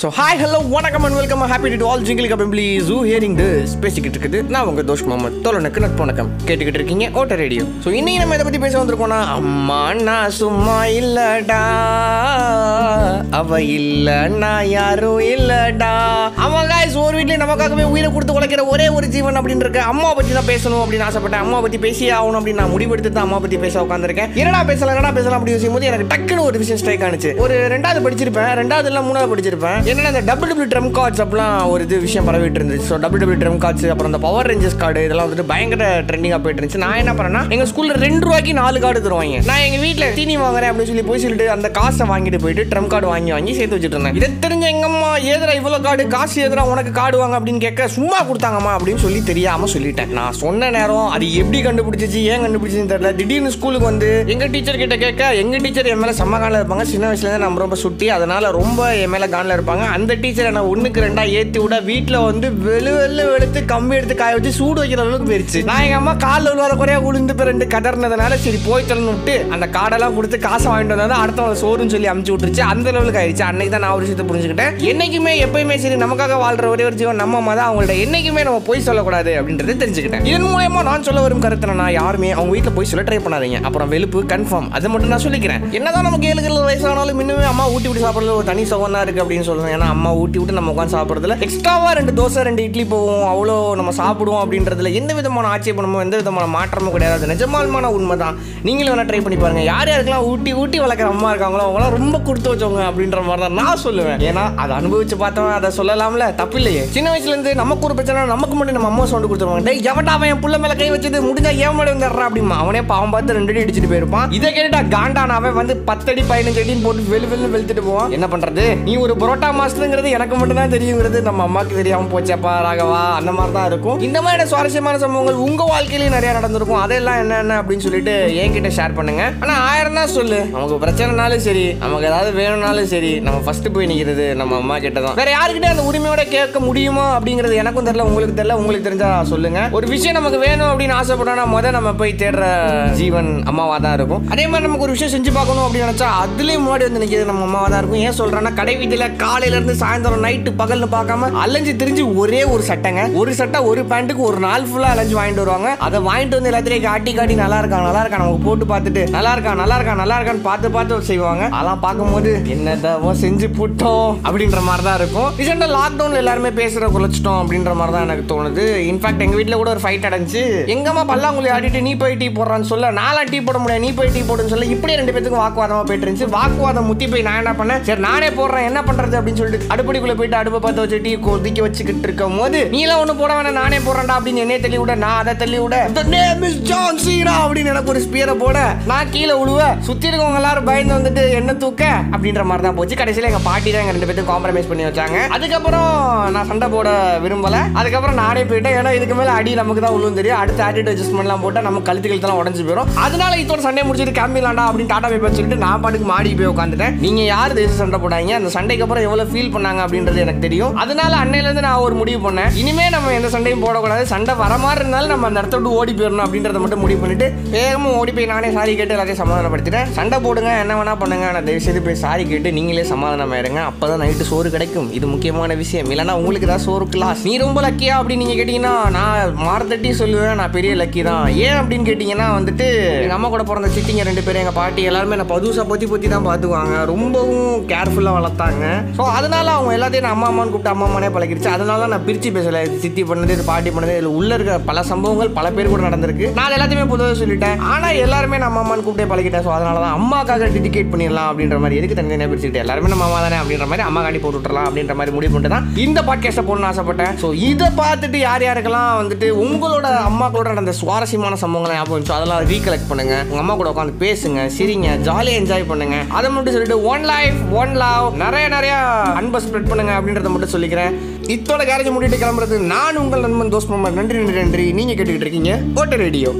So hi hello வணக்கம் and welcome happy to all jingle cup please who hearing this பேசிக்கிட்டு இருக்குது. நான் உங்கள் தோஷ் மாமன் தோழனுக்கு நட்பு வணக்கம். கேட்டுக்கிட்டு இருக்கீங்க ஓட்ட ரேடியோ. ஸோ இன்னைக்கு நம்ம இதை பற்றி பேச வந்திருக்கோம்னா அம்மா நான் சும்மா இல்லடா. அவ நான் யாரும் இல்லடா. அவன் காய்ஸ் ஒரு வீட்லயும் நமக்காகவே உயிரை கொடுத்து உழைக்கிற ஒரே ஒரு ஜீவன் அப்படின்னு இருக்கு. அம்மா பற்றி தான் பேசணும் அப்படின்னு ஆசைப்பட்டேன். அம்மா பற்றி பேசியே ஆகணும் அப்படின்னு நான் முடிவெடுத்து தான் அம்மா பற்றி பேச உட்காந்துருக்கேன் என்னடா பேசலாம் என்னடா பேசலாம் அப்படி யோசிக்கும் போது எனக்கு டக்குன்னு ஒரு விஷயம் ஸ்ட்ரைக் ஆனிச்சு. ஒரு ரெண்டாவது படிச்சிருப்பேன் ரெண்டாவது இல்லை மூணாவது படிச்சிருப்பேன். என்னன்னா இந்த டபுள் டபுள் ட்ரம் கார்ட்ஸ் அப்படிலாம் ஒரு இது விஷயம் பரவிட்டு இருந்துச்சு. So double double drum cards அப்புறம் இந்த பவர் ரேஞ்சர்ஸ் கார்டு இதெல்லாம் வந்துட்டு பயங்கர ட்ரெண்டிங்காக போயிட்டு இருந்துச்சு. நான் என்ன பண்ணேன்னா எங்க ஸ்கூல்ல ரெண்டு ரூபாய்க்கு நாலு கார்டு தருவாங்க. நான் எங்க வீட்டில் தீனி வாங்குறேன் அப்படின்னு சொல்லி போய் சொல்லிட்டு அந்த காசை வாங்கிட்டு போயிட்டு ட்ரம் கார்டு வாங்கி வாங்கி சேர்த்து வச்சுட்டு இருந்தேன் இதை தெரிஞ்ச எங்கம்மா ஏதரா இவ்வளோ காடு? காசு எதிரா உனக்கு காடுவாங்க அப்படின்னு கேட்க சும்மா கொடுத்தாங்கம்மா அப்படின்னு சொல்லி தெரியாம சொல்லிட்டேன். நான் சொன்ன நேரம் அது எப்படி கண்டுபிடிச்சிச்சு ஏன் கண்டுபிடிச்சுன்னு தெரியல. திடீர்னு ஸ்கூலுக்கு வந்து எங்க டீச்சர் கிட்ட கேட்க எங்க டீச்சர் என் மேல செம்ம காலில் இருப்பாங்க. சின்ன வயசுல இருந்து நம்ம ரொம்ப சுட்டி அதனால ரொம்ப என் மேல காலில் இருப்பாங்க. அந்த டீச்சர் என்ன ஒண்ணுக்கு ரெண்டா ஏத்தி விட வீட்டில் வந்து வெளு வெளு வெளுத்து கம்பி எடுத்து காய வச்சு சூடு வைக்கிற அளவுக்கு போயிருச்சு. நான் எங்க அம்மா காலில் விழுவாத குறையா உளுந்து ரெண்டு கதறினதுனால சரி போய் தொலைன்னு விட்டு அந்த காடெல்லாம் கொடுத்து காசை வாங்கிட்டு வந்தா அடுத்தவங்க சோறுன்னு சொல்லி அமுச்சு விட்டுருச்சு. அந்த லெவலுக்கு ஆயிடுச்சு. அன்னைக்கு தான் நான் ஒரு விஷயத்தை புரிஞ்சுக்கிட்டேன். என்னைக்குமே எப்பயுமே சரி நமக்காக வாழ்ற ஒரே ஒரு ஜீவன் நம்ம மதம் அவங்கள்ட்ட என்னைக்குமே நம்ம போய் சொல்லக்கூடாது அப்படின்றத தெரிஞ்சுக்கிட்டேன். இதன் மூலயமா நான் சொல்ல வரும் கருத்து நான் யாருமே அவங்க வீட்டில் போய் சொல்ல ட்ரை பண்ணாதீங்க. அப்புறம் வெளுப்பு கன்ஃபார்ம் அது மட்டும் நான் சொல்லிக்கிறேன். என்னதான் நமக்கு ஏழு கிலோ வயசானாலும் இன்னுமே அம்மா ஊட்டி விட்டு சாப்பிட்றது ஒரு தனி சுகம் தான் இருக்கு அப்படின்னு சொல்லுவேன் ஏன்னா அம்மா ஊட்டி விட்டு நம்ம உட்காந்து சாப்பிட்றதுல எக்ஸ்ட்ராவா ரெண்டு தோசை ரெண்டு இட்லி போவோம். அவ்வளோ நம்ம சாப்பிடுவோம் அப்படின்றதுல எந்த விதமான ஆட்சேபனமோ எந்த விதமான மாற்றமும் கிடையாது. அது உண்மை தான் நீங்களும் வேணால் ட்ரை பண்ணி பாருங்க. யார் யாருக்கெல்லாம் ஊட்டி ஊட்டி வளர்க்குற அம்மா இருக்காங்களோ அவங்களாம் ரொம்ப கொடுத்து வச்சவங்க அப்படின்னு அப்படின்ற மாதிரி தான் நான் சொல்லுவேன். ஏன்னா அதை அனுபவிச்சு பார்த்தவன் அதை சொல்லலாம்ல. தப்பு இல்லையே. சின்ன வயசுல இருந்து நமக்கு ஒரு பிரச்சனை நமக்கு மட்டும் நம்ம அம்மா சவுண்டு கொடுத்துருவாங்க. டேய் எவட்டா அவன் என் புள்ள மேல கை வச்சது? முடிஞ்சா ஏன் மேலே வந்துடுறா? அப்படிமா அவனே பாவம் பார்த்து ரெண்டு அடி அடிச்சுட்டு போயிருப்பான். இதை கேட்டுட்டா காண்டானாவே அவன் வந்து பத்தடி பதினஞ்சு அடின்னு போட்டு வெளு வெளு வெளுத்துட்டு போவான். என்ன பண்றது? நீ ஒரு பரோட்டா மாஸ்டருங்கிறது எனக்கு மட்டும் தான் தெரியுங்கிறது நம்ம அம்மாக்கு தெரியாம போச்சேப்பா ராகவா. அந்த மாதிரி தான் இருக்கும். இந்த மாதிரி சுவாரஸ்யமான சம்பவங்கள் உங்க வாழ்க்கையிலேயே நிறைய நடந்திருக்கும். அதெல்லாம் என்னென்ன அப்படின்னு சொல்லிட்டு என்கிட்ட ஷேர் பண்ணுங்க. ஆனா ஆயிரம் தான் சொல்லு. நமக்கு பிரச்சனைனாலும் சரி நமக்கு ஏதாவது வேணும்னாலும் சரி நம்ம ஃபர்ஸ்ட் போய் நிற்கிறது நம்ம அம்மா கிட்ட தான் வேற யாருக்கிட்டே அந்த உரிமையோட கேட்க முடியுமா அப்படிங்கிறது எனக்கும் தெரியல உங்களுக்கு தெரியல உங்களுக்கு தெரிஞ்சா சொல்லுங்க. ஒரு விஷயம் நமக்கு வேணும் அப்படின்னு ஆசைப்பட்டோம்னா முதல் நம்ம போய் தேடுற ஜீவன் அம்மாவா தான் இருக்கும். அதே மாதிரி நமக்கு ஒரு விஷயம் செஞ்சு பார்க்கணும் அப்படின்னு நினைச்சா அதுலயும் முன்னாடி வந்து நிற்கிறது நம்ம அம்மாவா தான் இருக்கும். ஏன் சொல்றேன்னா கடை வீதியில காலையில இருந்து சாயந்தரம் நைட்டு பகல்னு பார்க்காம அலைஞ்சு திரிஞ்சு ஒரே ஒரு சட்டைங்க. ஒரு சட்டை ஒரு பேண்ட்டுக்கு ஒரு நாள் ஃபுல்லா அலைஞ்சு வாங்கிட்டு வருவாங்க. அதை வாங்கிட்டு வந்து எல்லாத்திலையும் காட்டி காட்டி நல்லா இருக்கா நல்லா இருக்கா நமக்கு போட்டு பார்த்துட்டு நல்லா இருக்கா நல்லா இருக்கா நல்லா இருக்கான்னு பார்த்து பார்த்து செய்வாங்க. அதெல்லாம் பார்க்கும்போது என்ன என்னதோ செஞ்சு புட்டோம் அப்படின்ற மாதிரி தான் இருக்கும் ரீசெண்டாக லாக்டவுன்ல எல்லாருமே பேசுற குலைச்சிட்டோம் அப்படின்ற மாதிரி தான் எனக்கு தோணுது. இன்ஃபேக்ட் எங்க வீட்டில் கூட ஒரு ஃபைட் அடைஞ்சு எங்கம்மா பல்லாங்குழி ஆடிட்டு நீ போய் டீ போடுறான்னு சொல்ல. நான்லாம் டீ போட முடியாது. நீ போய் டீ போடுன்னு சொல்ல. இப்படியே ரெண்டு பேத்துக்கும் வாக்குவாதமாக போயிட்டு இருந்துச்சு. வாக்குவாதம் முத்தி போய் நான் என்ன பண்ணேன்? சரி நானே போடுறேன். என்ன பண்றது? அப்படின்னு சொல்லிட்டு அடுப்படிக்குள்ள போயிட்டு அடுப்பை பார்த்து வச்சு டீ கொதிக்க வச்சுக்கிட்டு இருக்கும் போது நீ எல்லாம் போட வேணாம். நானே போடுறேன்டா அப்படின்னு என்னையே தள்ளி விட நான் அதை தள்ளி விட The name அப்படின்னு எனக்கு ஒரு ஸ்பியரை போட நான் கீழே விழுவ சுத்தி இருக்கவங்க எல்லாரும் பயந்து வந்துட்டு என்ன தூக்க? அப்படின்ற மாதிரி தான் போச்சு கடைசியில் எங்க பாட்டி தான் எங்கள் ரெண்டு பேரும் காம்ப்ரமைஸ் பண்ணி வச்சாங்க. அதுக்கப்புறம் நான் சண்டை போட விரும்பல. அதுக்கப்புறம் நானே போயிட்டேன். ஏன்னா இதுக்கு மேல அடி நமக்கு தான் உள்ளும் தெரியும். அடுத்த ஆட்டிட் அட்ஜஸ்ட்மெண்ட்லாம் போட்டால் நம்ம கழுத்து கழுத்தெல்லாம் உடஞ்சு போயிடும் அதனால இதோட சண்டை முடிச்சுட்டு கிளம்பிடலாம்டா அப்படின்னு டாடா போய் சொல்லிட்டு நான் பாட்டுக்கு மாடி போய் உட்காந்துட்டேன் நீங்க யார் தேச சண்டை போடாங்க அந்த சண்டைக்கு அப்புறம் எவ்வளவு ஃபீல் பண்ணாங்க அப்படின்றது எனக்கு தெரியும். அதனால அன்னையிலேருந்து நான் ஒரு முடிவு பண்ணேன். இனிமே நம்ம எந்த சண்டையும் போடக்கூடாது. சண்டை வர மாதிரி இருந்தாலும் நம்ம அந்த இடத்த விட்டு ஓடி போயிடணும் அப்படின்றத மட்டும் முடிவு பண்ணிட்டு வேகமா ஓடி போய் நானே சாரி கேட்டு எல்லாத்தையும் சமாதானப்படுத்திட்டேன். சண்டை போடுங்க என்ன வேணா பண்ணுங்க. நான் தயவு செய்து போய் சாரி கேட்டு நீங்களே சமாதானம் ஆயிருங்க அப்பதான் நைட்டு சோறு கிடைக்கும். இது முக்கியமான விஷயம். இல்லைன்னா உங்களுக்கு தான் சோறு கிளாஸ் நீ ரொம்ப லக்கியா அப்படின்னு நீங்க கேட்டீங்கன்னா நான் மார்த்தட்டி சொல்லுவேன். நான் பெரிய லக்கி தான். ஏன் அப்படின்னு கேட்டீங்கன்னா வந்துட்டு நம்ம கூட பிறந்த சித்திங்க ரெண்டு பேரும் எங்க பாட்டி எல்லாருமே நான் பதுசா பொத்தி பொத்தி தான் பார்த்துக்குவாங்க. ரொம்பவும் கேர்ஃபுல்லாக வளர்த்தாங்க. ஸோ அதனால அவங்க எல்லாத்தையும் நான் அம்மா அம்மான்னு கூப்பிட்டு அம்மா அம்மானே பழகிருச்சு. அதனால தான் நான் பிரிச்சு பேசல. இது சித்தி பண்ணது இது பாட்டி பண்ணது இதில் உள்ள இருக்க பல சம்பவங்கள் பல பேர் கூட நடந்திருக்கு. நான் எல்லாத்தையுமே பொதுவாக சொல்லிட்டேன். ஆனால் எல்லாருமே நம்ம அம்மான்னு கூப்பிட்டே பழகிட்டேன். ஸோ அதனால தான் அம்மாக்காக டெடிகேட் பண்ணிடலாம் அப்படின்ற மாதிரி எதுக்கு தனித்தனியாக பிரிச்சுக்கிட்டு எல்லாருமே நம்ம அம்மா தானே அப்படின்ற மாதிரி அம்மா காட்டி போட்டு விட்டுறலாம் அப்படின்ற மாதிரி முடிவு பண்ணிட்டு தான் இந்த பாட்காஸ்ட்டை போடணும்னு ஆசைப்பட்டேன். ஸோ இதை பார்த்துட்டு யார் யாருக்கெல்லாம் வந்துட்டு உங்களோட அம்மாக்களோட நடந்த சுவாரஸ்யமான சம்பவங்களை ஞாபகம் இருந்துச்சோ அதெல்லாம் ரீகலெக்ட் பண்ணுங்க. உங்க அம்மா கூட உட்காந்து பேசுங்க சிரிங்க ஜாலியாக என்ஜாய் பண்ணுங்க. அதை மட்டும் சொல்லிட்டு ஒன் லைஃப் ஒன் லவ் நிறைய நிறைய அன்பை ஸ்ப்ரெட் பண்ணுங்க அப்படின்றத மட்டும் சொல்லிக்கிறேன். இத்தோட கேரேஜ் முடிட்டு கிளம்புறது நான் உங்கள் நண்பன் தோஸ் நன்றி நன்றி நன்றி. நீங்க கேட்டுக்கிட்டு இருக்கீங்க ஓட்ட ரேடியோ.